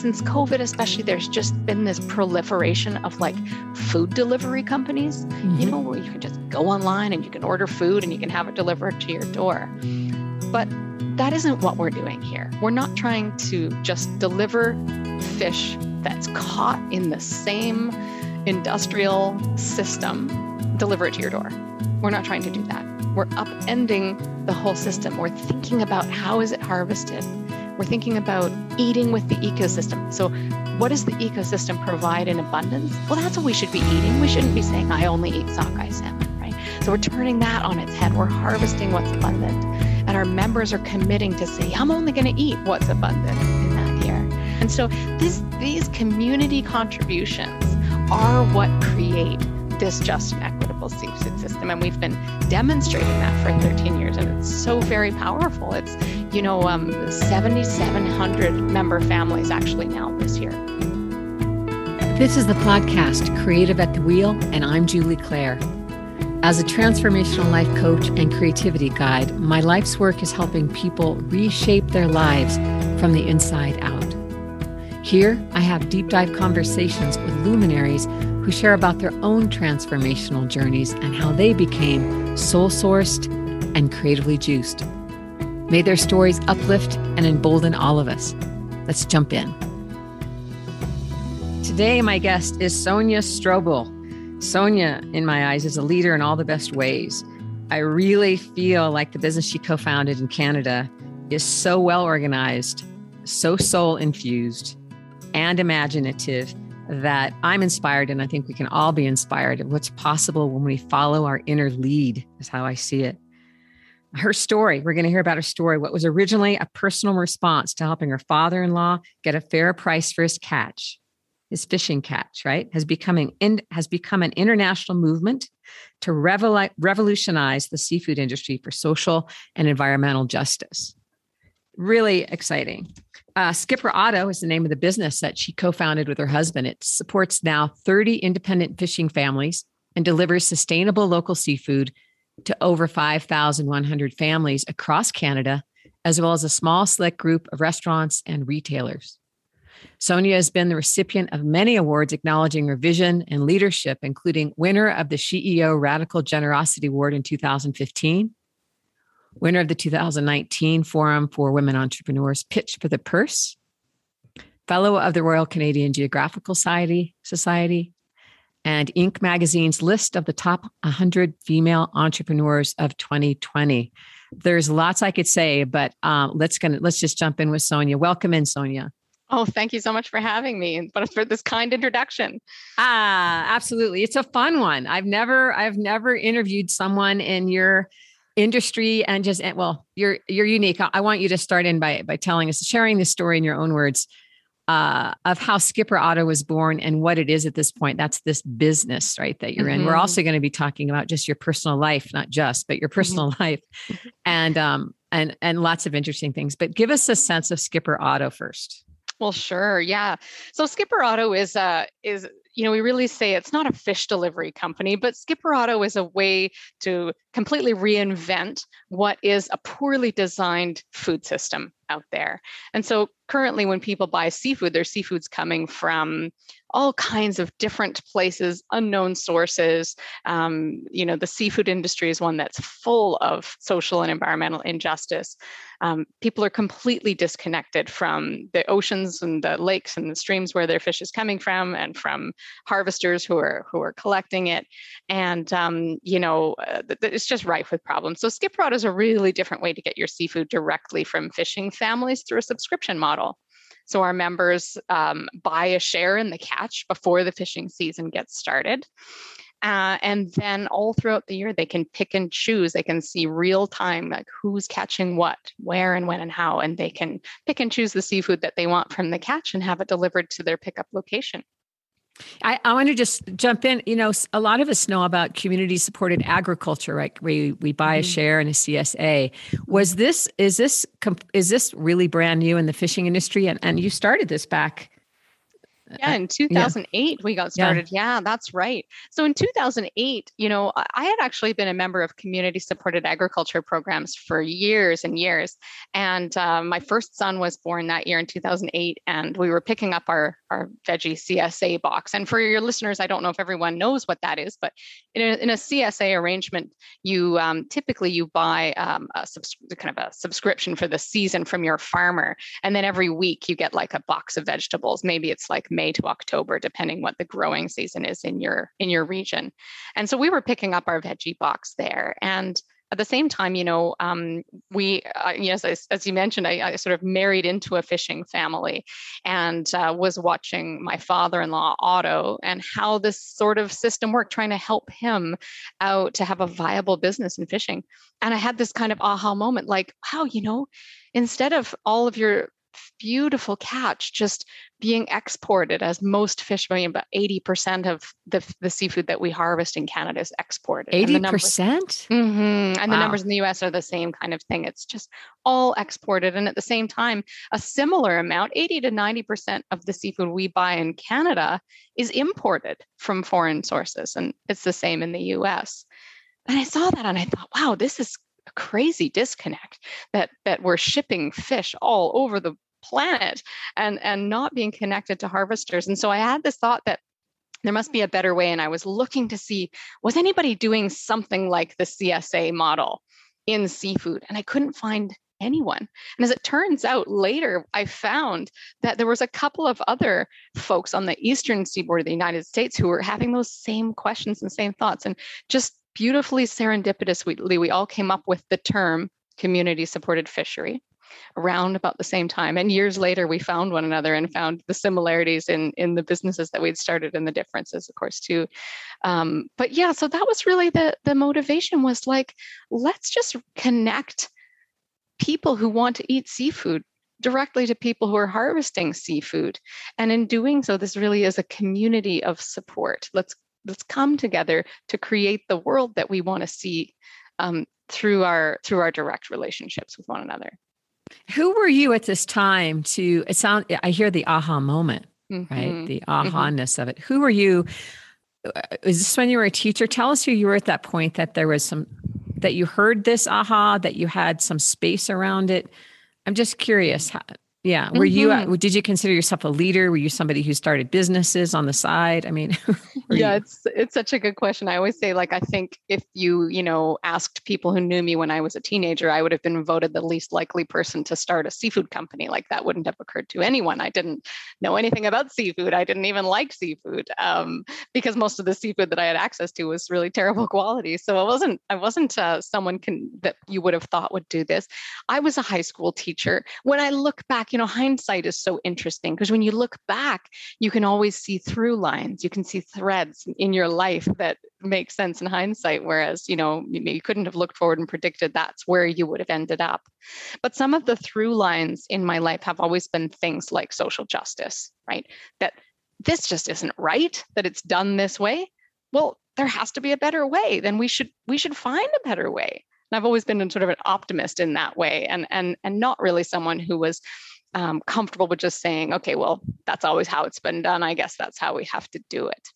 since COVID, especially, there's just been this proliferation of like food delivery companies, mm-hmm. you know, where you can just go online and you can order food and you can have it delivered to your door. But that isn't what we're doing here. We're not trying to just deliver fish that's caught in the same industrial system, deliver it to your door. We're not trying to do that. We're upending the whole system. We're thinking about how is it harvested? We're thinking about eating with the ecosystem. So, what does the ecosystem provide in abundance? Well, that's what we should be eating. We shouldn't be saying, I only eat sockeye salmon, right? So, we're turning that on its head. We're harvesting what's abundant. And our members are committing to say, I'm only going to eat what's abundant in that year. And so, this, these community contributions are what create this just and seafood system. And we've been demonstrating that for 13 years. And it's so very powerful. It's you know, um, 7,700 member families actually now this year. This is the podcast Creative at the Wheel, and I'm Julie Claire. As a transformational life coach and creativity guide, my life's work is helping people reshape their lives from the inside out. Here, I have deep dive conversations with luminaries who share about their own transformational journeys and how they became soul sourced and creatively juiced. May their stories uplift and embolden all of us. Let's jump in. Today, my guest is Sonia Strobel. Sonia, in my eyes, is a leader in all the best ways. I really feel like the business she co founded in Canada is so well organized, so soul infused, and imaginative that I'm inspired, and I think we can all be inspired of what's possible when we follow our inner lead, is how I see it her story. We're going to hear about her story. What was originally a personal response to helping her father in law get a fair price for his catch, his fishing catch, right? Has becoming in, has become an international movement to revol- revolutionize the seafood industry for social and environmental justice. Really exciting. Uh, Skipper Otto is the name of the business that she co founded with her husband. It supports now 30 independent fishing families and delivers sustainable local seafood to over 5,100 families across Canada, as well as a small select group of restaurants and retailers. Sonia has been the recipient of many awards acknowledging her vision and leadership, including winner of the CEO Radical Generosity Award in 2015, winner of the 2019 Forum for Women Entrepreneurs Pitch for the Purse, fellow of the Royal Canadian Geographical Society, Society and Inc. magazine's list of the top 100 female entrepreneurs of 2020. There's lots I could say, but um, let's gonna let's just jump in with Sonia. Welcome in, Sonia. Oh, thank you so much for having me, but for this kind introduction. Ah, absolutely. It's a fun one. I've never I've never interviewed someone in your industry and just well, you're you're unique. I want you to start in by by telling us, sharing the story in your own words uh, of how Skipper Otto was born and what it is at this point. That's this business, right, that you're mm-hmm. in. We're mm-hmm. also going to be talking about just your personal life, not just, but your mm-hmm. personal mm-hmm. life, and um, and and lots of interesting things. But give us a sense of Skipper Otto first. Well, sure, yeah. So Skipper Otto is uh is you know, we really say it's not a fish delivery company, but Skipper Otto is a way to completely reinvent what is a poorly designed food system out there. And so currently, when people buy seafood, their seafood's coming from all kinds of different places, unknown sources. Um, you know, the seafood industry is one that's full of social and environmental injustice. Um, people are completely disconnected from the oceans and the lakes and the streams where their fish is coming from, and from harvesters who are who are collecting it. And um, you know, uh, it's just rife with problems. So Skipper Otto is a really different way to get your seafood directly from fishing families through a subscription model. So our members um, buy a share in the catch before the fishing season gets started. Uh, and then all throughout the year, they can pick and choose. They can see real time, like who's catching what, where, and when, and how. And they can pick and choose the seafood that they want from the catch and have it delivered to their pickup location. I, I want to just jump in. You know, a lot of us know about community supported agriculture, right? We we buy a mm-hmm. share in a CSA. Was this is this is this really brand new in the fishing industry? And and you started this back yeah, in 2008 yeah. we got started. Yeah. yeah. that's right. So in 2008, you know, I had actually been a member of community supported agriculture programs for years and years. And uh, my first son was born that year in 2008, and we were picking up our, our veggie CSA box. And for your listeners, I don't know if everyone knows what that is, but in a, in a CSA arrangement, you um, typically you buy um, a subs- kind of a subscription for the season from your farmer, and then every week you get like a box of vegetables. Maybe it's like May to October, depending what the growing season is in your in your region. And so we were picking up our veggie box there, and at the same time, you know, um, we, uh, yes, as, as, you mentioned, I, I, sort of married into a fishing family and uh, was watching my father in law, Otto, and how this sort of system worked, trying to help him out to have a viable business in fishing. And I had this kind of aha moment like, wow, you know, instead of all of your beautiful catch just being exported as most fish I mean, about 80% of the, the seafood that we harvest in Canada is exported. 80%? Mm-hmm, and wow. the numbers in the US are the same kind of thing. It's just all exported. And at the same time, a similar amount, 80 to 90% of the seafood we buy in Canada is imported from foreign sources. And it's the same in the US. And I saw that and I thought, wow, this is a crazy disconnect that that we're shipping fish all over the planet and and not being connected to harvesters and so i had this thought that there must be a better way and i was looking to see was anybody doing something like the csa model in seafood and i couldn't find anyone. And as it turns out later, I found that there was a couple of other folks on the eastern seaboard of the United States who were having those same questions and same thoughts. And just beautifully serendipitously, we all came up with the term community supported fishery around about the same time. And years later we found one another and found the similarities in in the businesses that we'd started and the differences of course too. Um, but yeah so that was really the the motivation was like let's just connect people who want to eat seafood directly to people who are harvesting seafood. And in doing so this really is a community of support. Let's let's come together to create the world that we want to see um, through our through our direct relationships with one another who were you at this time to it sound i hear the aha moment mm-hmm. right the mm-hmm. aha-ness mm-hmm. of it who were you uh, is this when you were a teacher tell us who you were at that point that there was some that you heard this aha that you had some space around it i'm just curious how, yeah. Were mm-hmm. you, did you consider yourself a leader? Were you somebody who started businesses on the side? I mean, yeah, you? it's, it's such a good question. I always say, like, I think if you, you know, asked people who knew me when I was a teenager, I would have been voted the least likely person to start a seafood company. Like that wouldn't have occurred to anyone. I didn't know anything about seafood. I didn't even like seafood um, because most of the seafood that I had access to was really terrible quality. So I wasn't, I wasn't uh, someone can, that you would have thought would do this. I was a high school teacher. When I look back, you know, hindsight is so interesting because when you look back, you can always see through lines. You can see threads in your life that make sense in hindsight. Whereas, you know, you couldn't have looked forward and predicted that's where you would have ended up. But some of the through lines in my life have always been things like social justice, right? That this just isn't right, that it's done this way. Well, there has to be a better way. Then we should we should find a better way. And I've always been sort of an optimist in that way, and and and not really someone who was um, comfortable with just saying, okay, well, that's always how it's been done. I guess that's how we have to do it.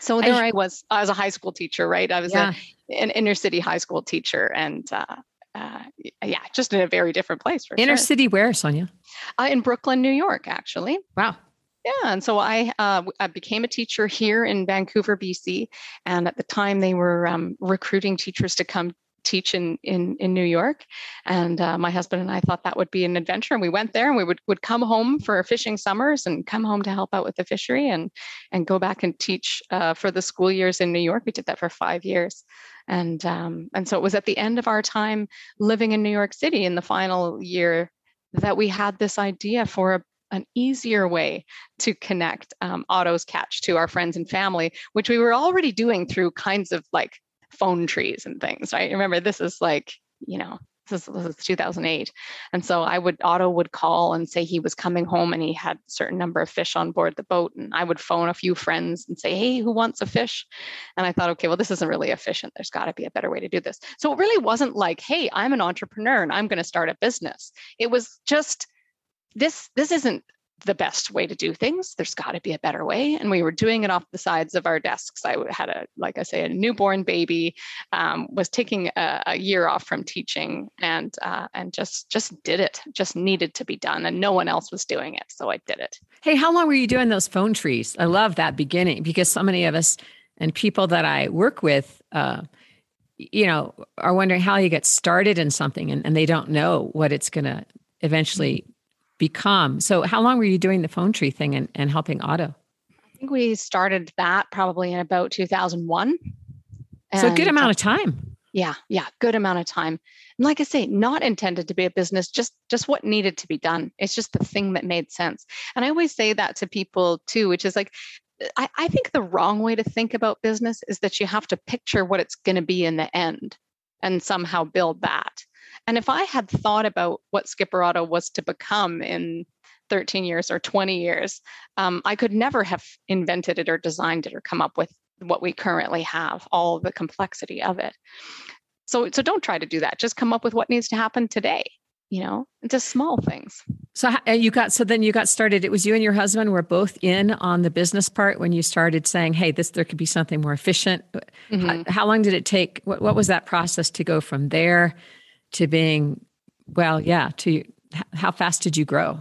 So there I, I was as a high school teacher, right? I was yeah. a, an inner city high school teacher, and uh, uh, yeah, just in a very different place. inner sure. city, where, Sonia? Uh, in Brooklyn, New York, actually. Wow. Yeah, and so I, uh, I became a teacher here in Vancouver, BC, and at the time they were um, recruiting teachers to come teach in in, in New York, and uh, my husband and I thought that would be an adventure. And we went there, and we would would come home for fishing summers, and come home to help out with the fishery, and and go back and teach uh, for the school years in New York. We did that for five years, and um, and so it was at the end of our time living in New York City in the final year that we had this idea for a an easier way to connect um, Otto's catch to our friends and family, which we were already doing through kinds of like phone trees and things, right? Remember, this is like, you know, this is, this is 2008. And so I would, Otto would call and say he was coming home and he had a certain number of fish on board the boat. And I would phone a few friends and say, hey, who wants a fish? And I thought, okay, well, this isn't really efficient. There's got to be a better way to do this. So it really wasn't like, hey, I'm an entrepreneur and I'm going to start a business. It was just, this this isn't the best way to do things. There's got to be a better way. And we were doing it off the sides of our desks. I had a, like I say, a newborn baby, um, was taking a, a, year off from teaching and, uh, and just, just did it, just needed to be done. And no one else was doing it. So I did it. Hey, how long were you doing those phone trees? I love that beginning because so many of us and people that I work with, uh, you know, are wondering how you get started in something and, and they don't know what it's going to eventually become. So, how long were you doing the phone tree thing and, and helping Otto? I think we started that probably in about 2001. So, a good amount of uh, time. Yeah, yeah, good amount of time. And like I say, not intended to be a business, just just what needed to be done. It's just the thing that made sense. And I always say that to people too, which is like uh, I, I think the wrong way to think about business is that you have to picture what it's going to be in the end and somehow build that. And if I had thought about what Skipper Otto was to become in 13 years or 20 years, um, I could never have invented it or designed it or come up with what we currently have, all the complexity of it. So, so don't try to do that. Just come up with what needs to happen today. You know, just small things. So you got so then you got started. It was you and your husband were both in on the business part when you started saying, "Hey, this there could be something more efficient." Mm-hmm. How, how, long did it take? What, what was that process to go from there to being well yeah to how fast did you grow?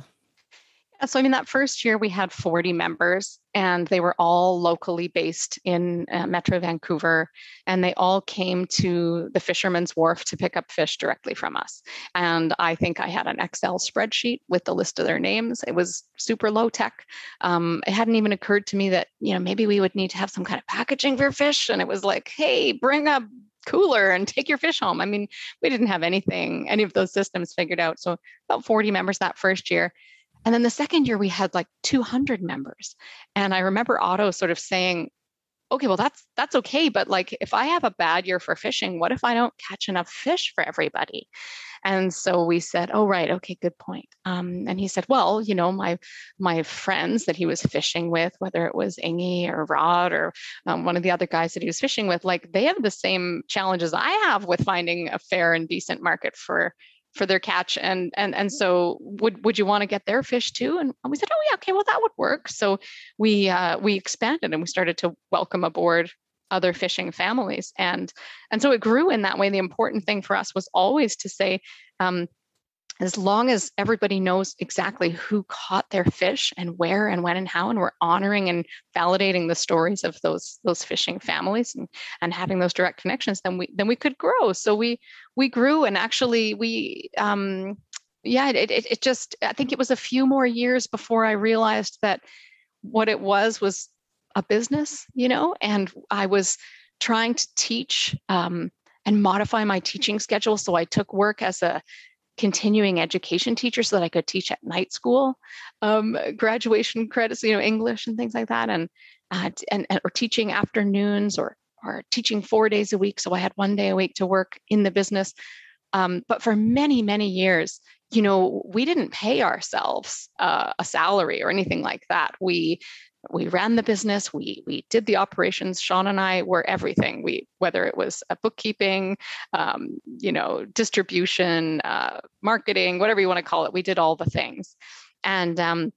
So i mean that first year we had 40 members and they were all locally based in uh, metro vancouver and they all came to the fisherman's wharf to pick up fish directly from us. And i think i had an excel spreadsheet with the list of their names. It was super low tech. Um, it hadn't even occurred to me that you know maybe we would need to have some kind of packaging for fish. And it was like hey bring a cooler and take your fish home. I mean, we didn't have anything, any of those systems figured out. So about 40 members that first year. And then the second year we had like 200 members. And I remember Otto sort of saying, okay, well that's that's okay, but like if I have a bad year for fishing, what if I don't catch enough fish for everybody? And so we said, "Oh, right, okay, good point." Um, and he said, "Well, you know, my my friends that he was fishing with, whether it was Ingy or Rod or um, one of the other guys that he was fishing with, like they have the same challenges I have with finding a fair and decent market for for their catch and and and so would would you want to get their fish too? And we said oh yeah okay well that would work. So we uh, we expanded and we started to welcome aboard other fishing families. And and so it grew in that way. The important thing for us was always to say um, as long as everybody knows exactly who caught their fish and where and when and how and we're honoring and validating the stories of those those fishing families and, and having those direct connections then we then we could grow so we we grew and actually we um yeah it, it, it just i think it was a few more years before i realized that what it was was a business, you know, and I was trying to teach um, and modify my teaching schedule. So I took work as a continuing education teacher so that I could teach at night school, um, graduation credits, you know, English and things like that, and uh, and, and or teaching afternoons or or teaching four days a week. So I had one day a week to work in the business. Um, but for many many years, you know, we didn't pay ourselves uh, a salary or anything like that. We we ran the business we we did the operations sean and i were everything. We whether it was bookkeeping um, you know distribution uh, marketing whatever you want to call it we did all the things. And um,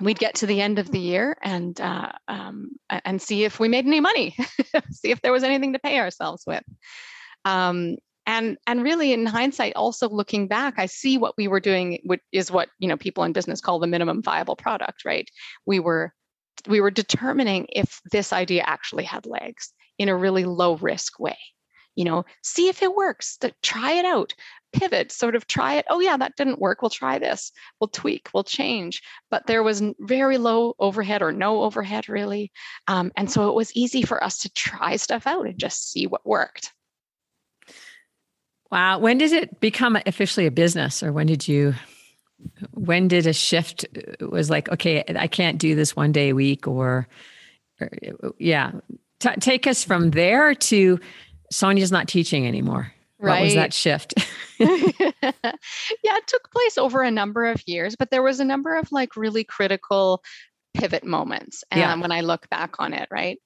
we'd get to the end of the year and uh, um, and see if we made any money see if there was anything to pay ourselves with. Um, and and really in hindsight also looking back i see what we were doing is what you know people in business call the minimum viable product right? We were we were determining if this idea actually had legs in a really low risk way. You know see if it works try it out pivot sort of try it oh yeah that didn't work we'll try this we'll tweak we'll change. But there was very low overhead or no overhead really um, and so it was easy for us to try stuff out and just see what worked. Wow when did it become officially a business or when did you when did a shift uh, was like okay i can't do this one day a week or, or yeah. T- take us from there to sonia's not teaching anymore. Right. what was that shift? Yeah it took place over a number of years but there was a number of like really critical pivot moments and yeah. when i look back on it right?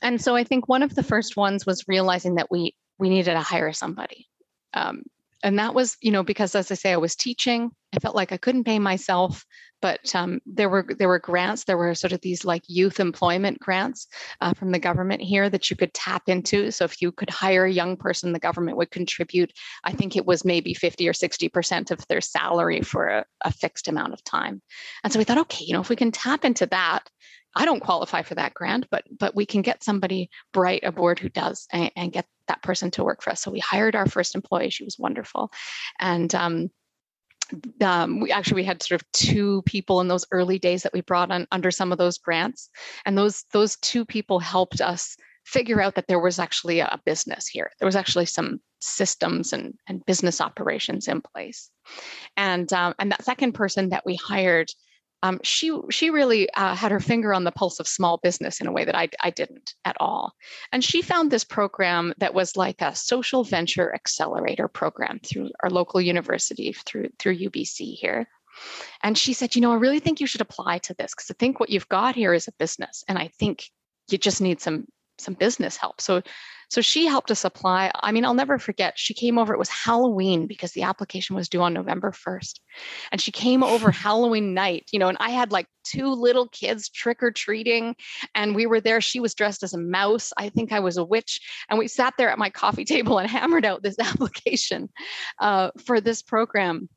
And so i think one of the first ones was realizing that we we needed to hire somebody. Um, and that was you know because as i say i was teaching i felt like i couldn't pay myself but um, there were there were grants there were sort of these like youth employment grants uh, from the government here that you could tap into so if you could hire a young person the government would contribute i think it was maybe 50 or 60 percent of their salary for a, a fixed amount of time and so we thought okay you know if we can tap into that I don't qualify for that grant, but but we can get somebody bright aboard who does and, and, get that person to work for us. So we hired our first employee. She was wonderful, and um, um, we actually we had sort of two people in those early days that we brought on under some of those grants, and those those two people helped us figure out that there was actually a business here. There was actually some systems and, and business operations in place, and um, and that second person that we hired um, she she really uh, had her finger on the pulse of small business in a way that I, I didn't at all. And she found this program that was like a social venture accelerator program through our local university through through UBC here. And she said, you know, I really think you should apply to this because I think what you've got here is a business, and I think you just need some some business help. So so she helped us apply. I mean, I'll never forget. She came over, it was Halloween because the application was due on November 1st. And she came over Halloween night, you know, and I had like two little kids trick or treating. And we were there. She was dressed as a mouse. I think I was a witch. And we sat there at my coffee table and hammered out this application uh, for this program.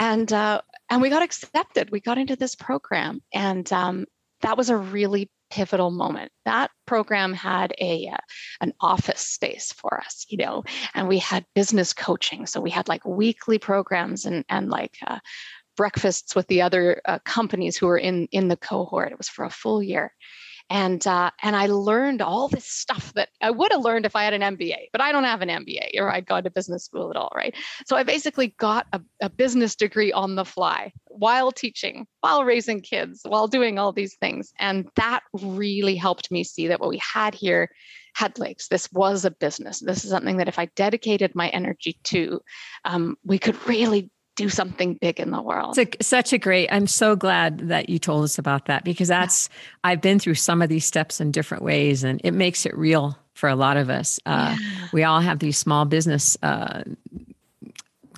And uh, and we got accepted. We got into this program, and um, that was a really pivotal moment. That program had a uh, an office space for us, you know, and we had business coaching. So we had like weekly programs and and like uh, breakfasts with the other uh, companies who were in in the cohort. It was for a full year, and uh, and I learned all this stuff that I would have learned if I had an MBA, but I don't have an MBA or I'd gone to business school at all, right? So I basically got a, a business degree on the fly while teaching, while raising kids, while doing all these things, and that really helped me see that what we had here had legs. This was a business. This is something that if I dedicated my energy to, um, we could really do something big in the world. It's a, such a great, I'm so glad that you told us about that because that's, yeah. I've been through some of these steps in different ways and it makes it real for a lot of us. Uh, yeah. We all have these small business uh,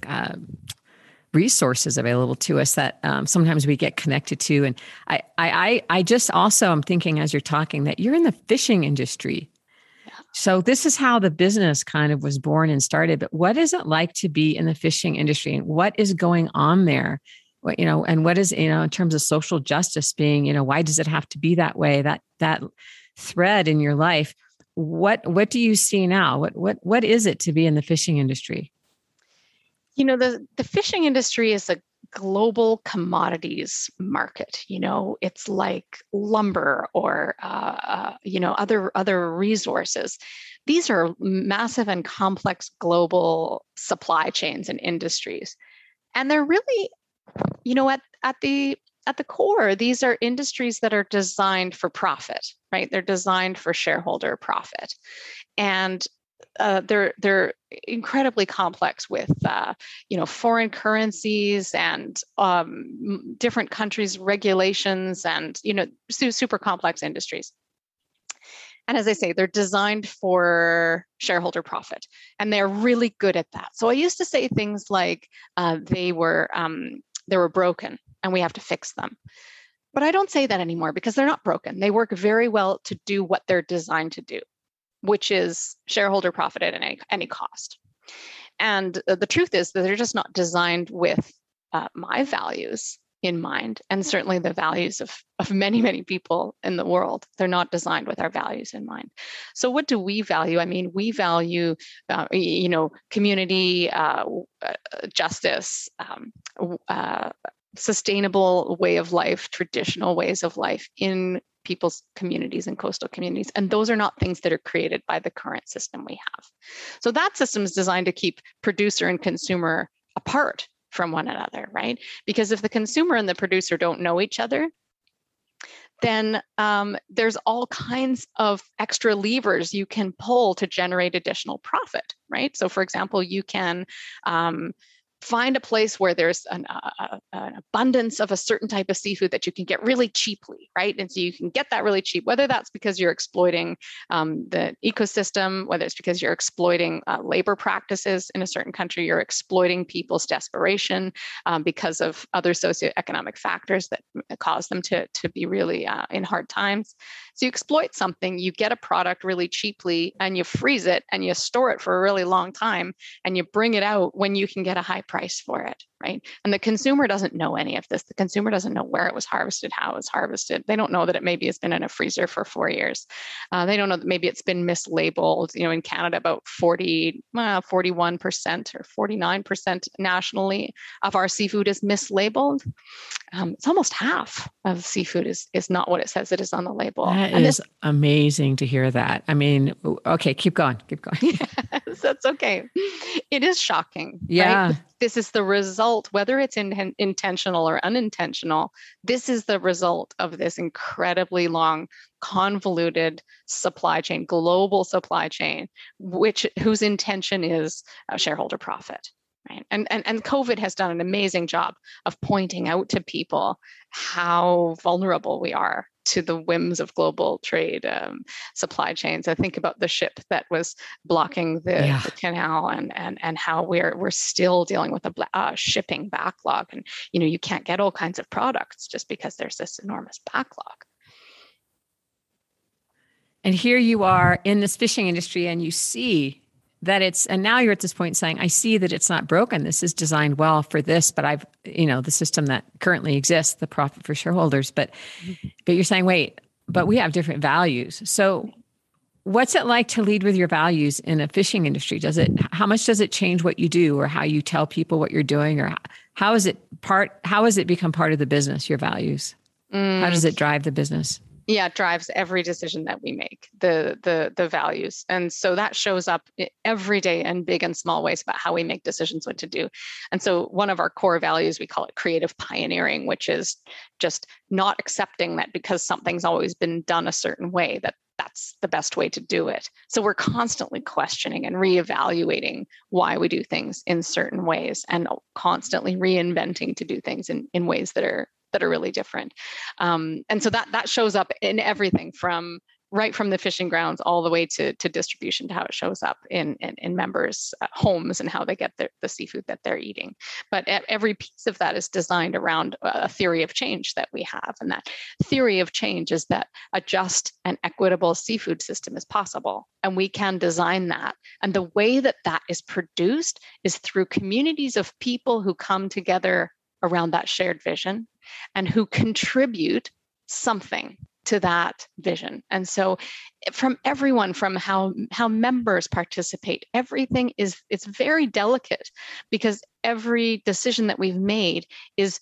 uh, resources available to us that um, sometimes we get connected to. And I, I, I just also am thinking as you're talking that you're in the fishing industry. So this is how the business kind of was born and started. But what is it like to be in the fishing industry and what is going on there? What, you know, and what is, you know, in terms of social justice being, you know, why does it have to be that way? That that thread in your life. What what do you see now? What what what is it to be in the fishing industry? You know, the the fishing industry is a global commodities market you know it's like lumber or uh, uh, you know other other resources. These are massive and complex global supply chains and industries. And they're really you know at at the at the core these are industries that are designed for profit right? They're designed for shareholder profit. And uh, they're they're incredibly complex with uh, you know foreign currencies and um, different countries regulations and you know super complex industries. And as i say they're designed for shareholder profit and they're really good at that. So i used to say things like uh, they were um, they were broken and we have to fix them. But i don't say that anymore because they're not broken. They work very well to do what they're designed to do which is shareholder profit at any, any cost. And uh, the truth is that they're just not designed with uh, my values in mind, and certainly the values of, of many, many people in the world. They're not designed with our values in mind. So, what do we value? I mean, we value, uh, you know, community, uh, uh justice, um, uh, sustainable way of life, traditional ways of life in people's communities and coastal communities. And those are not things that are created by the current system we have. So that system is designed to keep producer and consumer apart from one another, right? Because if the consumer and the producer don't know each other, then um, there's all kinds of extra levers you can pull to generate additional profit, right? So, for example, you can um, find a place where there's an, uh, an, abundance of a certain type of seafood that you can get really cheaply, right? And so you can get that really cheap, whether that's because you're exploiting um, the ecosystem, whether it's because you're exploiting uh, labor practices in a certain country, you're exploiting people's desperation um, because of other socioeconomic factors that cause them to, to be really uh, in hard times. So you exploit something, you get a product really cheaply, and you freeze it and you store it for a really long time, and you bring it out when you can get a high price for it right? And the consumer doesn't know any of this. The consumer doesn't know where it was harvested, how it was harvested. They don't know that it maybe has been in a freezer for four years. Uh, they don't know that maybe it's been mislabeled. You know, in Canada, about 40, 41% or 49% nationally of our seafood is mislabeled. Um, it's almost half of seafood is is not what it says it is on the label. That and is this, amazing to hear that. I mean, okay, keep going, keep going. yes, that's okay. It is shocking. Yeah. Right? This is the result, whether it's in, intentional or unintentional, this is the result of this incredibly long, convoluted supply chain, global supply chain, which whose intention is shareholder profit. Right. And, and and COVID has done an amazing job of pointing out to people how vulnerable we are to the whims of global trade um, supply chains. I think about the ship that was blocking the, yeah. the, canal and, and, and how we're, we're still dealing with a uh, shipping backlog. And, you know, you can't get all kinds of products just because there's this enormous backlog. And here you are in this fishing industry and you see that it's and now you're at this point saying i see that it's not broken. This is designed well for this but i've you know the system that currently exists the profit for shareholders. But but you're saying wait but we have different values. So what's it like to lead with your values in a fishing industry? Does it how much does it change what you do or how you tell people what you're doing or how is it part how has it become part of the business your values? Mm. how does it drive the business yeah drives every decision that we make the the the values. And so that shows up every day in big and small ways about how we make decisions what to do. And so one of our core values we call it creative pioneering which is just not accepting that because something's always been done a certain way that that's the best way to do it. So we're constantly questioning and reevaluating why we do things in certain ways and constantly reinventing to do things in, in ways that are that are really different. Um, and so that that shows up in everything from right from the fishing grounds all the way to, to distribution to how it shows up in, in, in members' uh, homes and how they get their, the seafood that they're eating. But every piece of that is designed around a theory of change that we have. And that theory of change is that a just and equitable seafood system is possible. And we can design that. And the way that that is produced is through communities of people who come together around that shared vision and who contribute something to that vision and so from everyone from how how members participate everything is it's very delicate because every decision that we've made is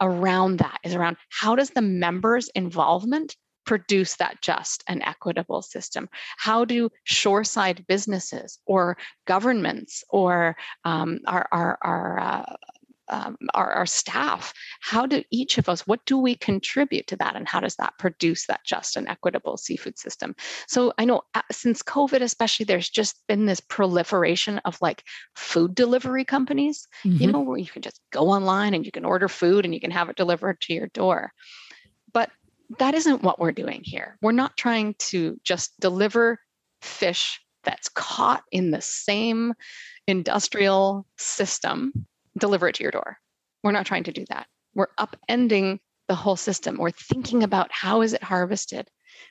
around that is around how does the members involvement produce that just and equitable system? How do shoreside businesses or governments or um, our, our, our uh, our, our staff? How do each of us what do we contribute to that and how does that produce that just and equitable seafood system? So i know uh, since covid especially there's just been this proliferation of like food delivery companies. Mm-hmm. you know where you can just go online and you can order food and you can have it delivered to your door. But that isn't what we're doing here. We're not trying to just deliver fish that's caught in the same industrial system deliver it to your door. We're not trying to do that. We're upending the whole system. We're thinking about how is it harvested.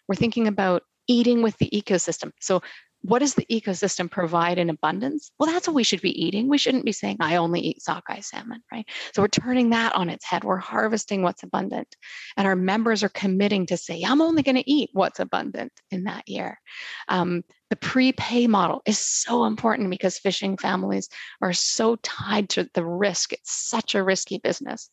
We're thinking about eating with the ecosystem. So what does the ecosystem provide in abundance? Well, that's what we should be eating. We shouldn't be saying, I only eat sockeye salmon, right? So we're turning that on its head. We're harvesting what's abundant. And our members are committing to say, I'm only going to eat what's abundant in that year. Um, the prepay model is so important because fishing families are so tied to the risk. It's such a risky business.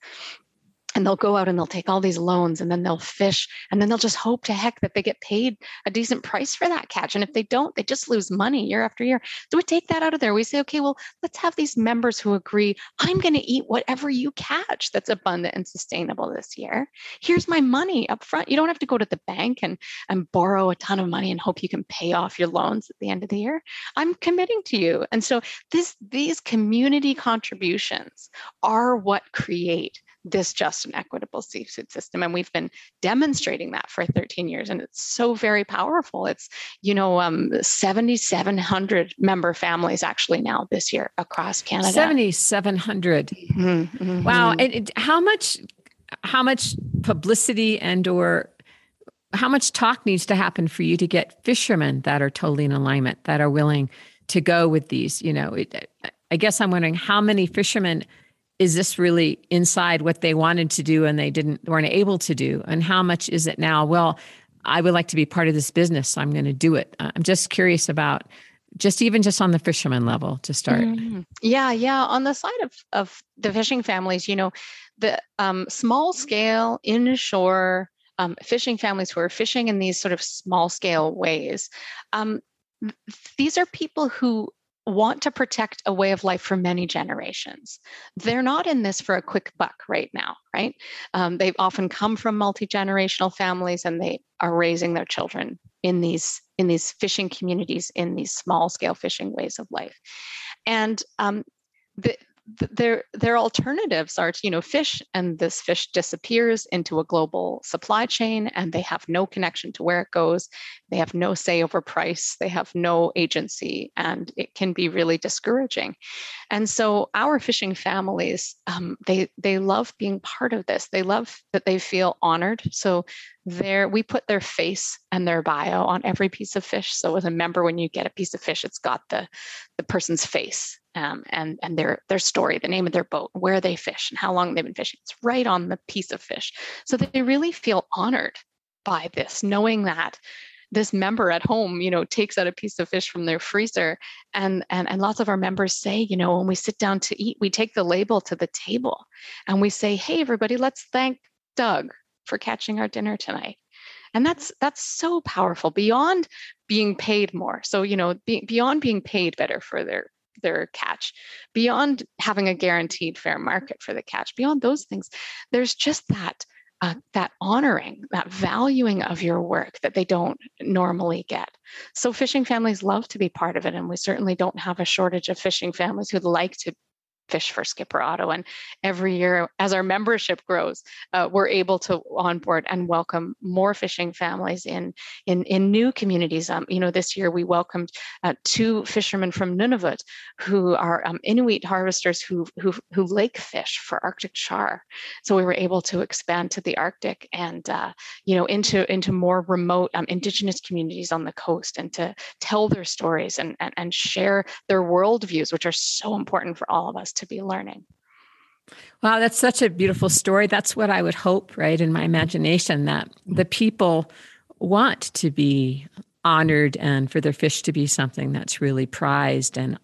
And they'll go out and they'll take all these loans and then they'll fish and then they'll just hope to heck that they get paid a decent price for that catch. And if they don't they just lose money year after year. So we take that out of there. We say okay well let's have these members who agree i'm going to eat whatever you catch that's abundant and sustainable this year. Here's my money up front. You don't have to go to the bank and and borrow a ton of money and hope you can pay off your loans at the end of the year. I'm committing to you. And so this these community contributions are what create this just and equitable seafood system. And we've been demonstrating that for 13 years. And it's so very powerful. It's, you know, um, 7,700 member families actually now this year across Canada. 7,700. Mm-hmm, mm-hmm. Wow. And it, how much, how much publicity and or how much talk needs to happen for you to get fishermen that are totally in alignment, that are willing to go with these, you know, it, I guess I'm wondering how many fishermen is this really inside what they wanted to do and they didn't weren't able to do? And how much is it now? Well i would like to be part of this business. So i'm going to do it. I'm just curious about just even just on the fisherman level to start. Mm-hmm. yeah yeah. On the side of of the fishing families you know the um, small scale inshore um, fishing families who are fishing in these sort of small scale ways um, these are people who want to protect a way of life for many generations. They're not in this for a quick buck right now, right? Um, they've often come from multi generational families and they are raising their children in these in these fishing communities in these small scale fishing ways of life, and um, the, their their alternatives are to you know fish and this fish disappears into a global supply chain and they have no connection to where it goes. They have no say over price. They have no agency and it can be really discouraging. And so our fishing families um, they they love being part of this. They love that they feel honored. So there we put their face and their bio on every piece of fish. So as a member when you get a piece of fish it's got the the person's face um, and and their their story, the name of their boat, where they fish, and how long they've been fishing. It's right on the piece of fish, so they really feel honored by this, knowing that this member at home, you know, takes out a piece of fish from their freezer, and and and lots of our members say, you know, when we sit down to eat, we take the label to the table, and we say, hey, everybody, let's thank Doug for catching our dinner tonight. And that's that's so powerful beyond being paid more. So you know be, beyond being paid better for their their catch. Beyond having a guaranteed fair market for the catch beyond those things there's just that uh, that honoring that valuing of your work that they don't normally get. So fishing families love to be part of it and we certainly don't have a shortage of fishing families who'd like to fish for Skipper Otto. And every year, as our membership grows, uh, we're able to onboard and welcome more fishing families in in, in new communities. Um, you know, this year we welcomed uh, two fishermen from Nunavut who are um, Inuit harvesters who, who who lake fish for Arctic char. So we were able to expand to the Arctic and uh, you know into into more remote um, Indigenous communities on the coast and to tell their stories and, and and share their worldviews, which are so important for all of us to be learning. Wow, that's such a beautiful story. That's what I would hope, right, in my imagination, that the people want to be honored and for their fish to be something that's really prized and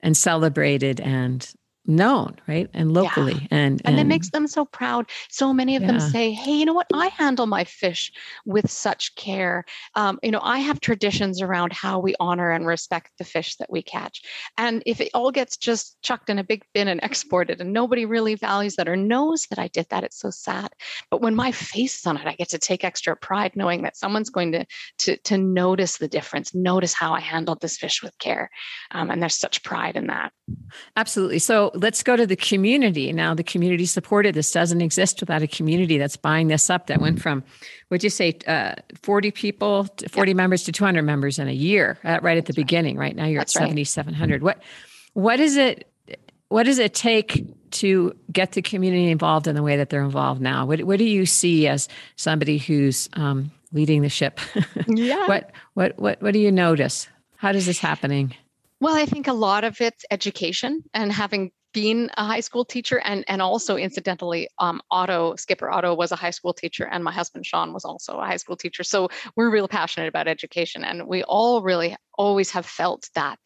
and celebrated and known, right? And locally. Yeah. And, and, and it makes them so proud. So many of yeah. them say, hey, you know what? I handle my fish with such care. Um, you know, I have traditions around how we honor and respect the fish that we catch. And if it all gets just chucked in a big bin and exported and nobody really values that or knows that I did that, it's so sad. But when my face is on it, I get to take extra pride knowing that someone's going to to, to notice the difference, notice how I handled this fish with care. Um, and there's such pride in that. Absolutely. So let's go to the community. Now, the community supported this doesn't exist without a community that's buying this up. That went from, would you say, uh, 40 people, 40 yeah. members to 200 members in a year, uh, right at the that's beginning. Right. right now, you're that's at 7,700. Right. What, what is it? What does it take to get the community involved in the way that they're involved now? What, what do you see as somebody who's um, leading the ship? Yeah. what, what, what, what do you notice? How does this happening? Well, I think a lot of it's education and having been a high school teacher and and also incidentally um, otto skipper otto was a high school teacher and my husband sean was also a high school teacher. So we're real passionate about education and we all really always have felt that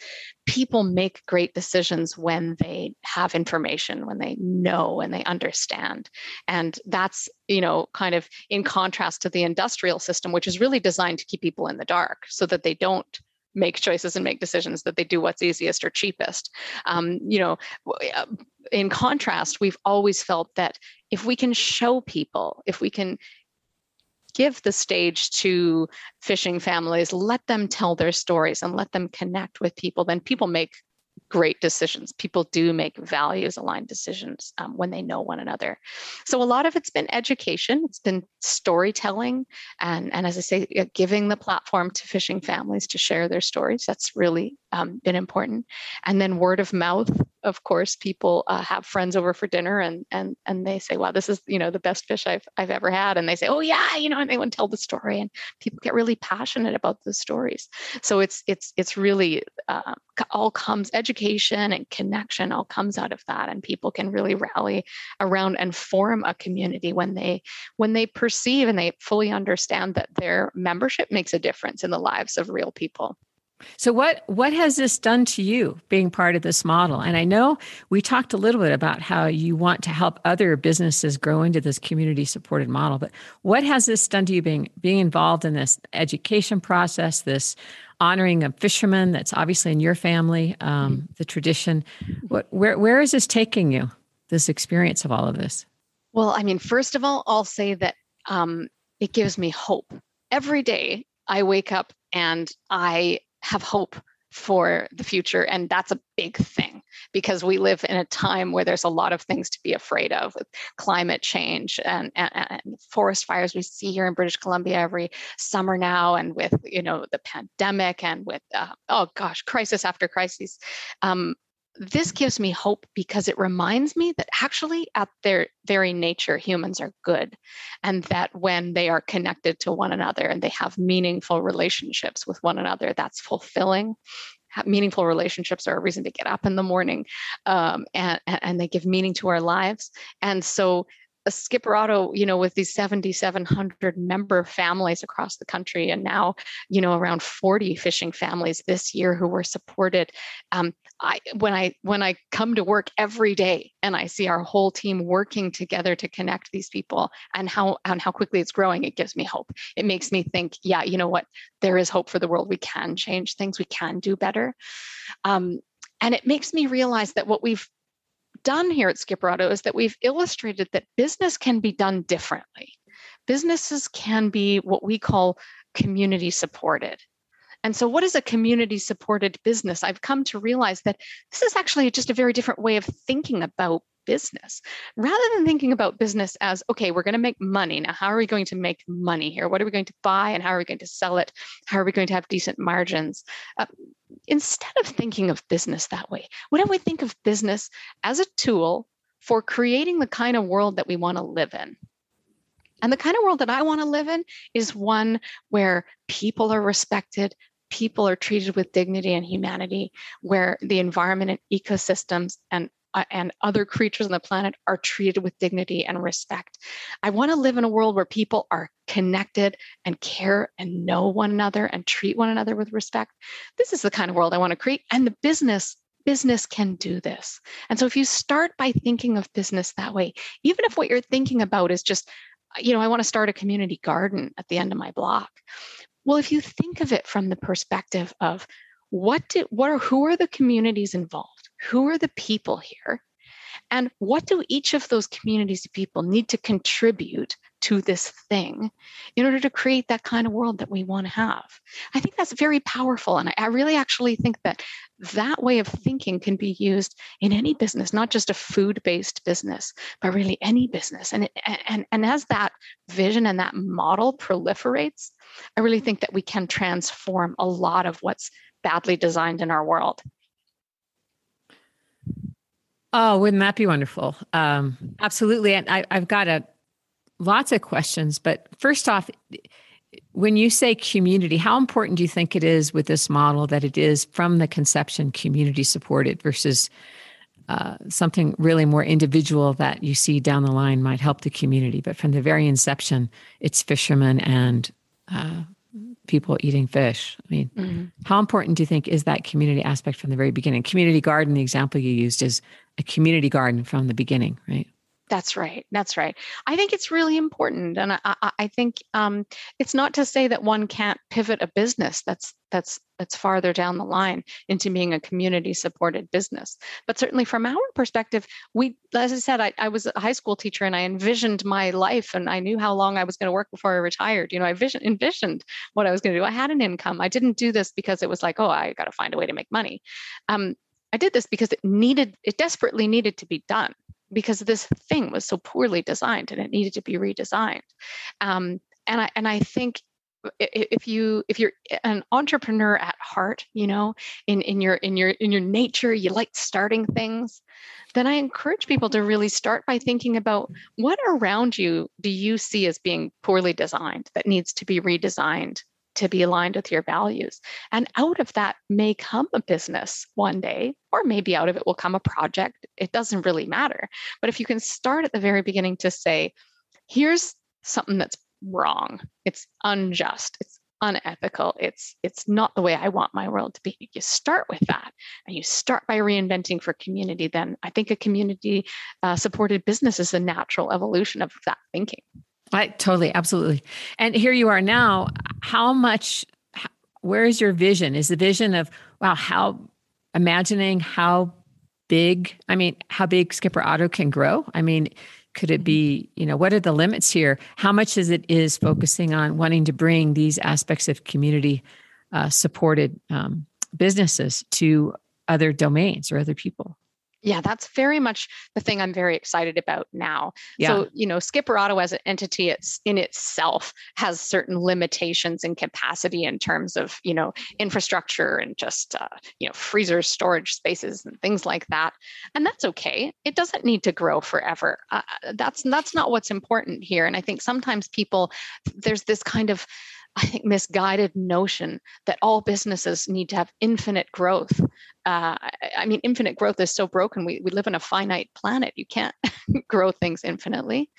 people make great decisions when they have information when they know and they understand. And that's you know kind of in contrast to the industrial system which is really designed to keep people in the dark so that they don't make choices and make decisions that they do what's easiest or cheapest. Um, you know uh, in contrast we've always felt that if we can show people if we can give the stage to fishing families let them tell their stories and let them connect with people then people make great decisions. People do make values aligned decisions um, when they know one another. So a lot of it's been education, it's been storytelling, and, and as I say, giving the platform to fishing families to share their stories. That's really um, been important. And then word of mouth, of course, people uh, have friends over for dinner and and and they say, "Wow, this is you know the best fish I've I've ever had," and they say, "Oh yeah, you know," and they want to tell the story, and people get really passionate about the stories. So it's it's it's really uh, all comes education and connection all comes out of that, and people can really rally around and form a community when they when they perceive and they fully understand that their membership makes a difference in the lives of real people. So what what has this done to you being part of this model? And I know we talked a little bit about how you want to help other businesses grow into this community supported model, but what has this done to you being being involved in this education process, this honoring of fishermen that's obviously in your family, um, mm-hmm. the tradition. What where where is this taking you? This experience of all of this? Well, I mean, first of all, I'll say that um, it gives me hope. Every day I wake up and I have hope for the future. And that's a big thing because we live in a time where there's a lot of things to be afraid of with climate change and, and, and, forest fires we see here in British Columbia every summer now, and with you know the pandemic and with uh, oh gosh, crisis after crisis. Um, this gives me hope because it reminds me that actually at their very nature humans are good and that when they are connected to one another and they have meaningful relationships with one another that's fulfilling meaningful relationships are a reason to get up in the morning um, and, and they give meaning to our lives and so a Skipper Otto, you know, with these 7,700 member families across the country, and now, you know, around 40 fishing families this year who were supported. Um, I when I when I come to work every day and I see our whole team working together to connect these people and how and how quickly it's growing, it gives me hope. It makes me think, yeah, you know what, there is hope for the world. We can change things. We can do better. Um, and it makes me realize that what we've done here at Skipper Otto is that we've illustrated that business can be done differently. Businesses can be what we call community supported. And so, what is a community supported business? I've come to realize that this is actually just a very different way of thinking about business. Rather than thinking about business as okay we're going to make money. Now how are we going to make money here? What are we going to buy and how are we going to sell it? How are we going to have decent margins? Uh, instead of thinking of business that way, what if we think of business as a tool for creating the kind of world that we want to live in? And the kind of world that I want to live in is one where people are respected, people are treated with dignity and humanity, where the environment and ecosystems and uh, and other creatures on the planet are treated with dignity and respect. I want to live in a world where people are connected and care and know one another and treat one another with respect. This is the kind of world I want to create. And the business business can do this. And so if you start by thinking of business that way, even if what you're thinking about is just, you know, I want to start a community garden at the end of my block. Well, if you think of it from the perspective of what did what are who are the communities involved? who are the people here? And what do each of those communities of people need to contribute to this thing in order to create that kind of world that we want to have? I think that's very powerful. And I really actually think that that way of thinking can be used in any business, not just a food based business, but really any business. And, and, and as that vision and that model proliferates, I really think that we can transform a lot of what's badly designed in our world. Oh, wouldn't that be wonderful? Um, absolutely. And I, have got a lots of questions, but first off, when you say community, how important do you think it is with this model that it is from the conception community supported versus uh, something really more individual that you see down the line might help the community. But from the very inception, it's fishermen and uh, people eating fish. I mean, mm-hmm. how important do you think is that community aspect from the very beginning? Community garden, the example you used, is a community garden from the beginning, right? That's right. That's right. I think it's really important, and I, I, I think um, it's not to say that one can't pivot a business that's that's that's farther down the line into being a community supported business. But certainly, from our perspective, we, as I said, I, I was a high school teacher, and I envisioned my life, and I knew how long I was going to work before I retired. You know, I vision, envisioned what I was going to do. I had an income. I didn't do this because it was like, oh, I got to find a way to make money. Um, I did this because it needed, it desperately needed to be done because this thing was so poorly designed and it needed to be redesigned. Um, and I and I think if you if you're an entrepreneur at heart you know in in your in your in your nature you like starting things then i encourage people to really start by thinking about what around you do you see as being poorly designed that needs to be redesigned to be aligned with your values. And out of that may come a business one day, or maybe out of it will come a project. It doesn't really matter. But if you can start at the very beginning to say, here's something that's wrong, it's unjust, it's unethical it's it's not the way i want my world to be you start with that and you start by reinventing for community then i think a community uh, supported business is a natural evolution of that thinking I totally, absolutely. And here you are now. How much, where is your vision? Is the vision of, wow, how imagining how big, I mean, how big Skipper Otto can grow? I mean, could it be, you know, what are the limits here? How much is it is focusing on wanting to bring these aspects of community uh, supported um, businesses to other domains or other people? Yeah, that's very much the thing I'm very excited about now. Yeah. So, you know, Skipper Otto as an entity it's in itself has certain limitations and capacity in terms of, you know, infrastructure and just, uh, you know, freezers, storage spaces and things like that. And that's okay. It doesn't need to grow forever. Uh, that's that's not what's important here. And I think sometimes people there's this kind of I think, misguided notion that all businesses need to have infinite growth. Uh, I mean, infinite growth is so broken. We, we live in a finite planet. You can't grow things infinitely.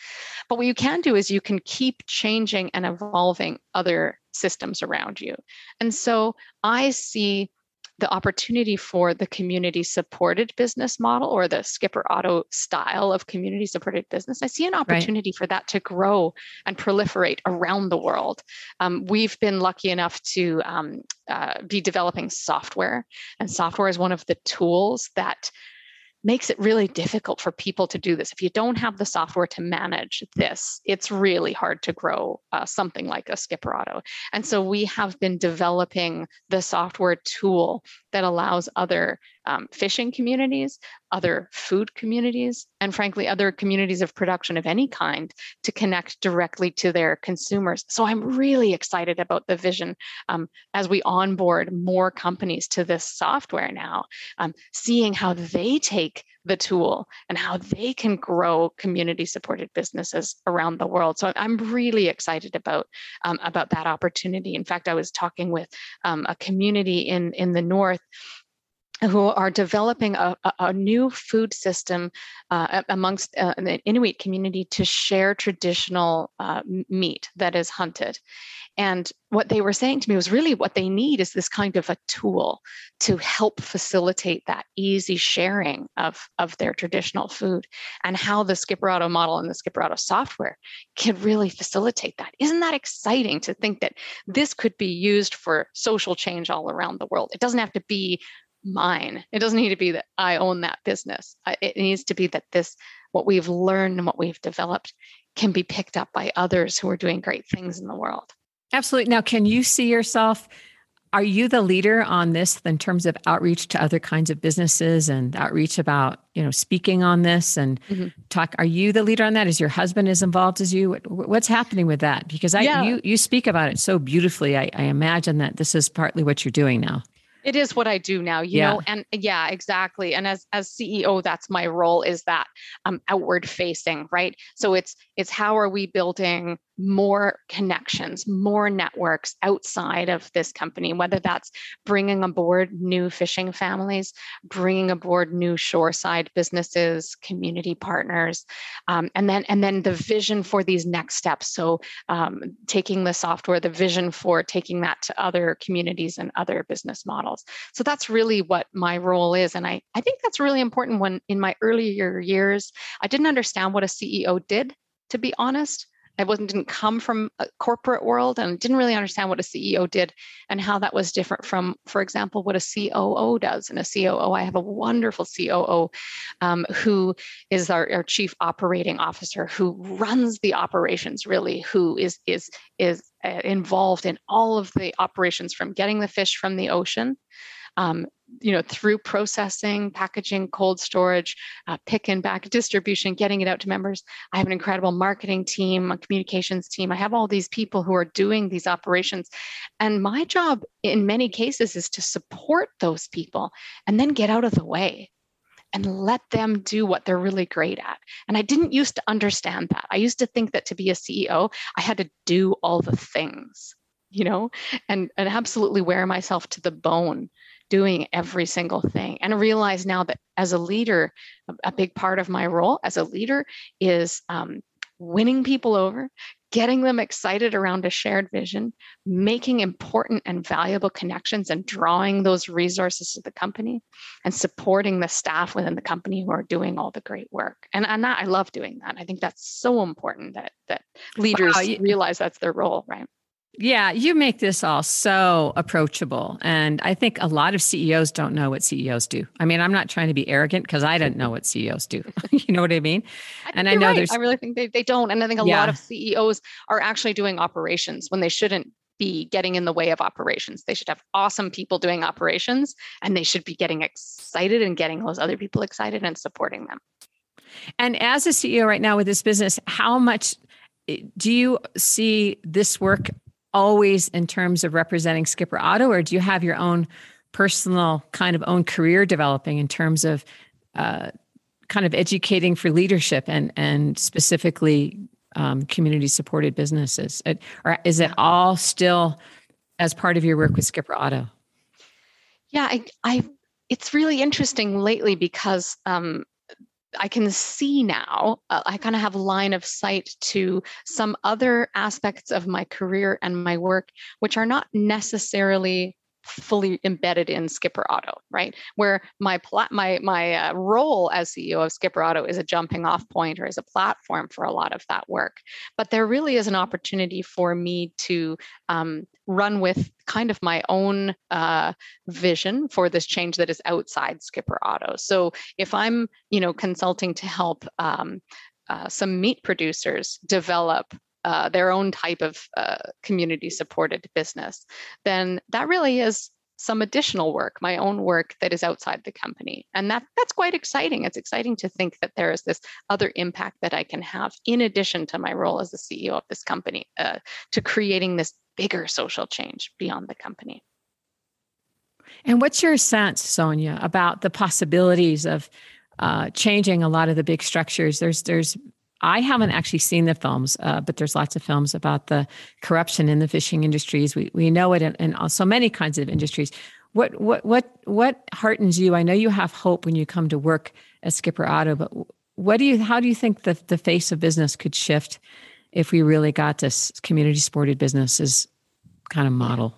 But what you can do is you can keep changing and evolving other systems around you. And so I see the opportunity for the community supported business model or the Skipper Otto style of community supported business, I see an opportunity right. for that to grow and proliferate around the world. Um, we've been lucky enough to um, uh, be developing software, and software is one of the tools that makes it really difficult for people to do this. If you don't have the software to manage this, it's really hard to grow uh, something like a Skipper Otto. And so we have been developing the software tool that allows other um, fishing communities, other food communities, and frankly, other communities of production of any kind to connect directly to their consumers. So I'm really excited about the vision um, as we onboard more companies to this software now, um, seeing how they take the tool and how they can grow community supported businesses around the world. So I'm really excited about um, about that opportunity. In fact, I was talking with um, a community in in the north who are developing a, a, new food system uh, amongst uh, the Inuit community to share traditional uh, meat that is hunted. And what they were saying to me was really what they need is this kind of a tool to help facilitate that easy sharing of, of their traditional food and how the Skipper Otto model and the Skipper Otto software can really facilitate that. Isn't that exciting to think that this could be used for social change all around the world? It doesn't have to be mine. It doesn't need to be that I own that business. It needs to be that this, what we've learned and what we've developed, can be picked up by others who are doing great things in the world. Absolutely. Now, can you see yourself? Are you the leader on this in terms of outreach to other kinds of businesses and outreach about, you know, speaking on this and mm-hmm. talk? Are you the leader on that? Is your husband as involved as you? What's happening with that? Because I, yeah. you, you speak about it so beautifully. I, I imagine that this is partly what you're doing now it is what I do now, you yeah. know, and yeah, exactly. And as as CEO, that's my role is that um, outward facing, right? So it's it's how are we building more connections, more networks outside of this company, whether that's bringing aboard new fishing families, bringing aboard new shoreside businesses, community partners, um, and then and then the vision for these next steps. So um, taking the software, the vision for taking that to other communities and other business models. So that's really what my role is, and I I think that's really important. When in my earlier years, I didn't understand what a CEO did, to be honest. I wasn't didn't come from a corporate world and didn't really understand what a CEO did and how that was different from, for example, what a COO does. And a COO, I have a wonderful COO um, who is our, our chief operating officer, who runs the operations really, who is is is uh, involved in all of the operations from getting the fish from the ocean um, you know through processing packaging cold storage uh, pick and back distribution getting it out to members i have an incredible marketing team a communications team i have all these people who are doing these operations and my job in many cases is to support those people and then get out of the way and let them do what they're really great at. And I didn't used to understand that. I used to think that to be a CEO, I had to do all the things, you know, and, and absolutely wear myself to the bone doing every single thing. And I realize now that as a leader, a big part of my role as a leader is um, winning people over, getting them excited around a shared vision, making important and valuable connections, and drawing those resources to the company, and supporting the staff within the company who are doing all the great work. And, and I love doing that. I think that's so important that that leaders wow, you, realize that's their role, right? Yeah, you make this all so approachable. And I think a lot of CEOs don't know what CEOs do. I mean, I'm not trying to be arrogant because I don't know what CEOs do. you know what I mean? I and I know right. there's, I really think they, they don't. And I think a yeah. lot of CEOs are actually doing operations when they shouldn't be getting in the way of operations. They should have awesome people doing operations and they should be getting excited and getting those other people excited and supporting them. And as a CEO right now with this business, how much eh, do you see this work always in terms of representing Skipper Otto, or do you have your own personal kind of own career developing in terms of uh, kind of educating for leadership and and specifically um, community supported businesses? It, or is it all still as part of your work with Skipper Otto? Yeah, I, I it's really interesting lately because um, I can see now, uh, I kind of have line of sight to some other aspects of my career and my work, which are not necessarily fully embedded in Skipper Otto, right? Where my pla- my my uh, role as CEO of Skipper Otto is a jumping off point or as a platform for a lot of that work. But there really is an opportunity for me to um, run with kind of my own uh, vision for this change that is outside Skipper Otto. So if I'm, you know, consulting to help um, uh, some meat producers develop uh, their own type of uh, community supported business, then that really is some additional work, my own work that is outside the company. And that that's quite exciting. It's exciting to think that there is this other impact that I can have in addition to my role as the CEO of this company uh, to creating this bigger social change beyond the company. And what's your sense, Sonia, about the possibilities of uh, changing a lot of the big structures? There's there's I haven't actually seen the films, uh, but there's lots of films about the corruption in the fishing industries. We we know it in, in so many kinds of industries. What what what what heartens you? I know you have hope when you come to work at Skipper Otto, but what do you? How do you think the the face of business could shift if we really got this community supported businesses kind of model?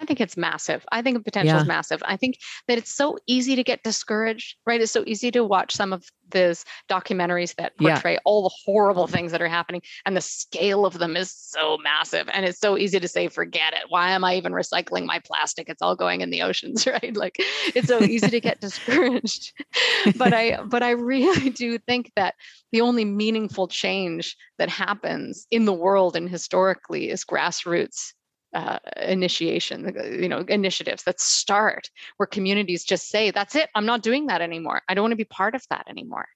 I think it's massive. I think the potential yeah. is massive. I think that it's so easy to get discouraged, right? It's so easy to watch some of these documentaries that portray yeah. all the horrible things that are happening, and the scale of them is so massive. And it's so easy to say, forget it. Why am I even recycling my plastic? It's all going in the oceans, right? Like it's so easy to get discouraged. but I but I really do think that the only meaningful change that happens in the world and historically is grassroots uh, initiation, you know, initiatives that start where communities just say, "That's it. I'm not doing that anymore. I don't want to be part of that anymore."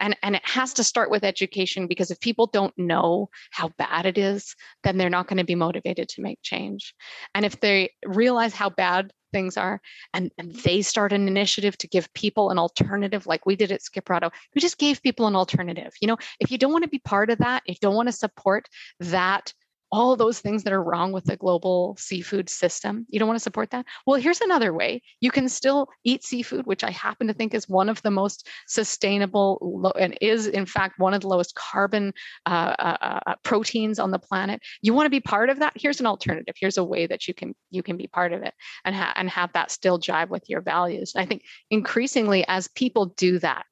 and and it has to start with education because if people don't know how bad it is then they're not going to be motivated to make change and if they realize how bad things are and, and they start an initiative to give people an alternative like we did at Skipper Otto we just gave people an alternative you know if you don't want to be part of that if you don't want to support that all those things that are wrong with the global seafood system. You don't want to support that? Well, here's another way. You can still eat seafood, which I happen to think is one of the most sustainable and is, in fact, one of the lowest carbon uh, uh, uh, uh, proteins on the planet. You want to be part of that? Here's an alternative. Here's a way that you can you can be part of it and ha- and have that still jive with your values. And I think increasingly as people do that,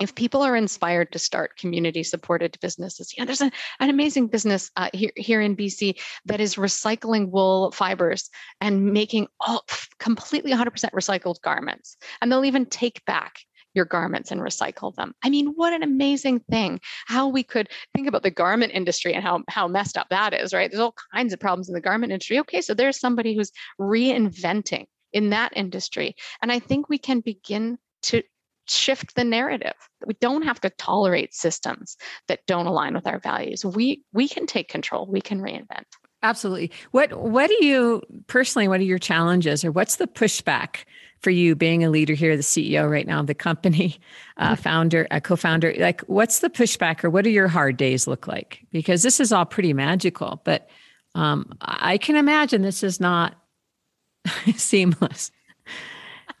if people are inspired to start community supported businesses know there's a, an amazing business uh, here, here in bc that is recycling wool fibers and making all completely 100% recycled garments and they'll even take back your garments and recycle them. I mean, what an amazing thing. How we could think about the garment industry and how, how messed up that is, right? There's all kinds of problems in the garment industry. Okay, so there's somebody who's reinventing in that industry. And I think we can begin to shift the narrative. We don't have to tolerate systems that don't align with our values. We we can take control. We can reinvent. Absolutely. What what do you personally what are your challenges or what's the pushback for you being a leader here, the CEO right now of the company, uh, mm-hmm. founder, a co-founder? Like what's the pushback or what do your hard days look like? Because this is all pretty magical, but um, I can imagine this is not seamless.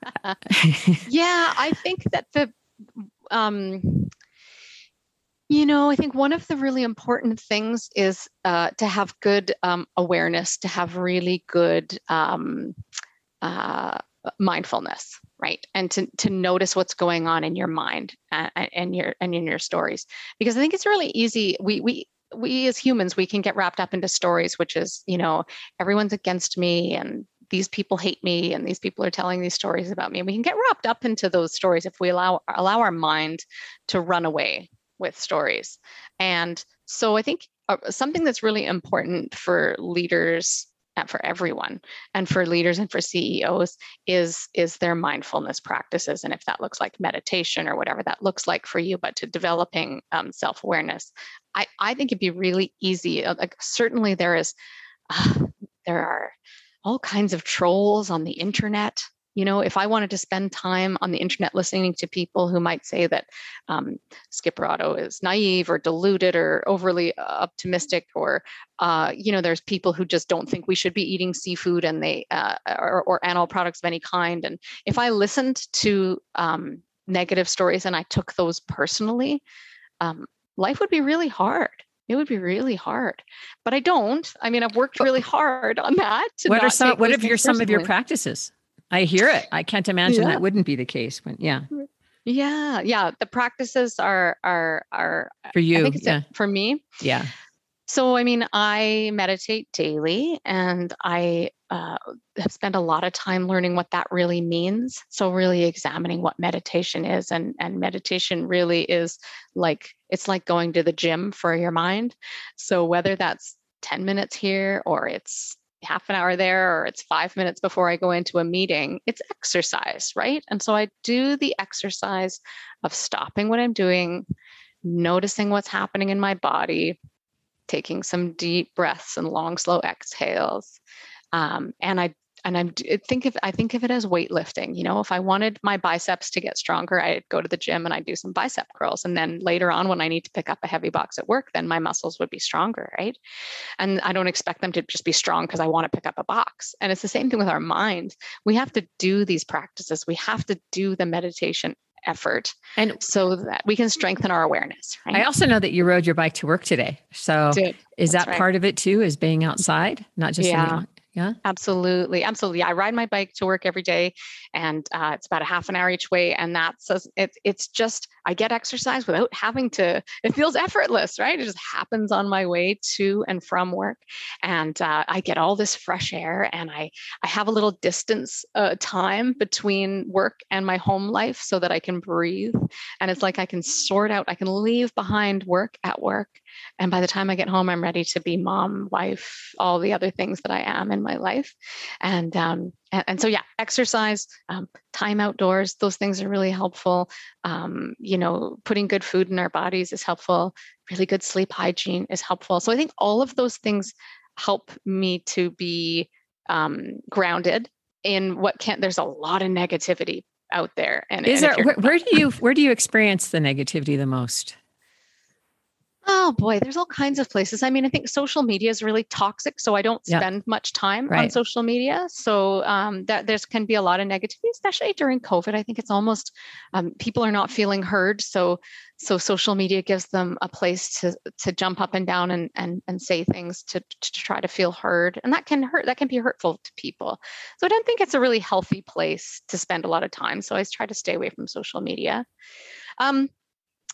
yeah, I think that the um, you know, I think one of the really important things is uh, to have good um, awareness, to have really good um, uh, mindfulness, right, and to to notice what's going on in your mind and, and your and in your stories, because I think it's really easy. We we we as humans we can get wrapped up into stories, which is you know everyone's against me and these people hate me and these people are telling these stories about me. And we can get wrapped up into those stories if we allow allow our mind to run away with stories. And so I think uh, something that's really important for leaders and for everyone and for leaders and for CEOs is is their mindfulness practices and if that looks like meditation or whatever that looks like for you but to developing um, self-awareness I, I think it'd be really easy uh, like certainly there is uh, there are all kinds of trolls on the internet. You know, if I wanted to spend time on the internet listening to people who might say that um, Skipper Otto is naive or deluded or overly optimistic, or uh, you know, there's people who just don't think we should be eating seafood and they uh, or, or, animal products of any kind. And if I listened to um, negative stories and I took those personally, um, life would be really hard it would be really hard but i don't i mean i've worked really hard on that what are some what are your some of your practices i hear it i can't imagine yeah. that wouldn't be the case when yeah yeah yeah the practices are are are for you yeah. for me yeah so, I mean, I meditate daily and I uh, have spent a lot of time learning what that really means. So, really examining what meditation is. And, and meditation really is like, it's like going to the gym for your mind. So, whether that's 10 minutes here or it's half an hour there or it's five minutes before I go into a meeting, it's exercise, right? And so I do the exercise of stopping what I'm doing, noticing what's happening in my body, taking some deep breaths and long, slow exhales. Um, and I and I'm think of I think of it as weightlifting. You know, if I wanted my biceps to get stronger, I'd go to the gym and I'd do some bicep curls. And then later on, when I need to pick up a heavy box at work, then my muscles would be stronger, right? And I don't expect them to just be strong because I want to pick up a box. And it's the same thing with our mind. We have to do these practices. We have to do the meditation effort and so that we can strengthen our awareness right? i also know that you rode your bike to work today so Did. is that right. part of it too is being outside not just yeah. Yeah. Absolutely. Absolutely. I ride my bike to work every day and uh, it's about a half an hour each way. And that's, it, it's just, I get exercise without having to, it feels effortless, right? It just happens on my way to and from work. And uh, I get all this fresh air and I, I have a little distance uh, time between work and my home life so that I can breathe. And it's like I can sort out, I can leave behind work at work and by the time I get home, I'm ready to be mom, wife, all the other things that I am in my life. And um, and, and so yeah exercise um, time outdoors those things are really helpful. Um, you know putting good food in our bodies is helpful. Really good sleep hygiene is helpful. So i think all of those things help me to be um, grounded in what can't. there's a lot of negativity out there and is and there where, where do you where do you experience the negativity the most Oh boy, there's all kinds of places. I mean, I think social media is really toxic, so I don't spend much time right. on social media. So um, that there's can be a lot of negativity, especially during COVID. I think it's almost um, people are not feeling heard, so so social media gives them a place to to jump up and down and and and say things to to try to feel heard, and that can hurt. That can be hurtful to people. So I don't think it's a really healthy place to spend a lot of time. So I try to stay away from social media. Um,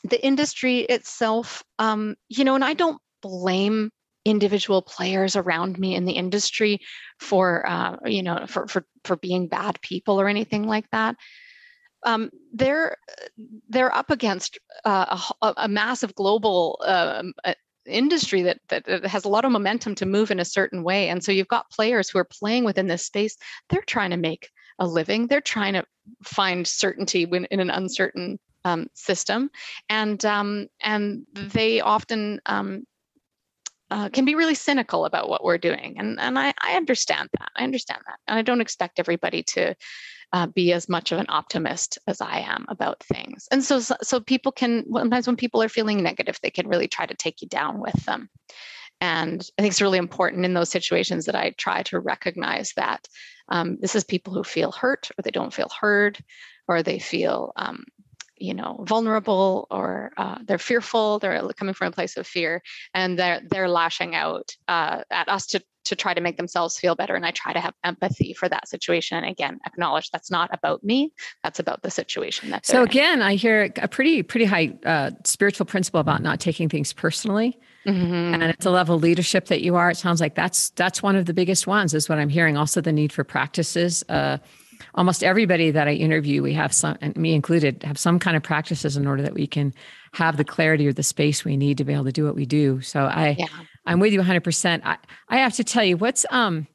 the industry itself, um, you know, and I don't blame individual players around me in the industry for, uh, you know, for, for, for being bad people or anything like that. Um, they're they're up against uh, a, a, massive global um, uh, industry that, that has a lot of momentum to move in a certain way, and so you've got players who are playing within this space. They're trying to make a living. They're trying to find certainty when in an uncertain um, system, and um, and they often um, uh, can be really cynical about what we're doing, and and I, I understand that. I understand that, and I don't expect everybody to uh, be as much of an optimist as I am about things. And so so people can sometimes when people are feeling negative, they can really try to take you down with them. And I think it's really important in those situations that I try to recognize that um, this is people who feel hurt or they don't feel heard or they feel um, you know vulnerable or uh, they're fearful they're coming from a place of fear and they're they're lashing out uh, at us to to try to make themselves feel better and i try to have empathy for that situation and again acknowledge that's not about me that's about the situation that so again in. i hear a pretty pretty high uh, spiritual principle about not taking things personally mm-hmm. and it's a level of leadership that you are it sounds like that's that's one of the biggest ones is what i'm hearing also the need for practices uh, almost everybody that I interview, we have some, and me included, have some kind of practices in order that we can have the clarity or the space we need to be able to do what we do. So I, yeah. I'm with you 100%. I, I have to tell you, what's um,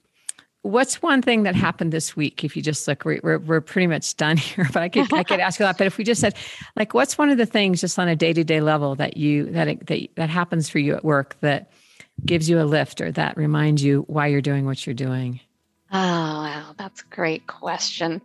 what's one thing that happened this week? If you just look, we're we're, we're pretty much done here, but I could I could ask you that. But if we just said, like, what's one of the things just on a day to day level that you that that that happens for you at work that gives you a lift or that reminds you why you're doing what you're doing? Oh, wow. That's a great question.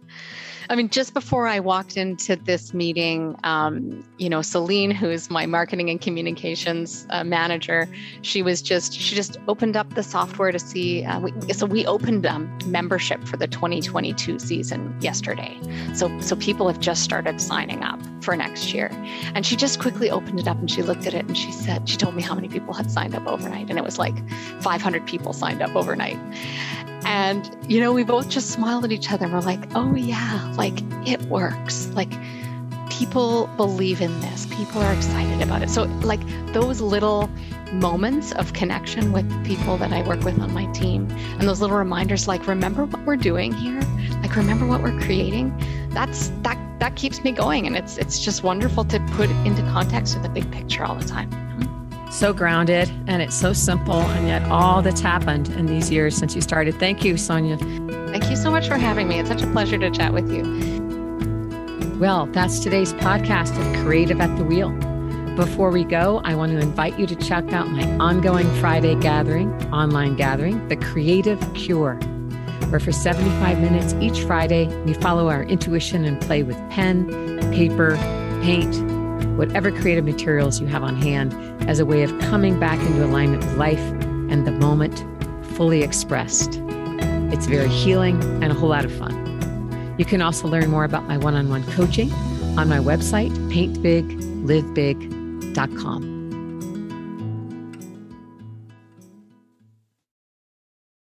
I mean, just before I walked into this meeting, um, you know, Celine, who's my marketing and communications uh, manager, she was just she just opened up the software to see. Uh, we, so we opened um, membership for the 2022 season yesterday. So so people have just started signing up for next year, and she just quickly opened it up and she looked at it and she said she told me how many people had signed up overnight, and it was like 500 people signed up overnight. And, you know, we both just smiled at each other. We're like, oh, yeah, like it works. Like people believe in this, people are excited about it. So, like those little moments of connection with people that I work with on my team and those little reminders like remember what we're doing here? Like remember what we're creating? That's that that keeps me going. And it's it's just wonderful to put into context with the big picture all the time so grounded and it's so simple and yet all that's happened in these years since you started. Thank you sonia. Thank you so much for having me. It's such a pleasure to chat with you. Well that's today's podcast of creative at the wheel. Before we go i want to invite you to check out my ongoing friday gathering online gathering the creative cure where for 75 minutes each friday we follow our intuition and play with pen paper paint whatever creative materials you have on hand as a way of coming back into alignment with life and the moment fully expressed. It's very healing and a whole lot of fun. You can also learn more about my one on one coaching on my website, paintbiglivebig.com.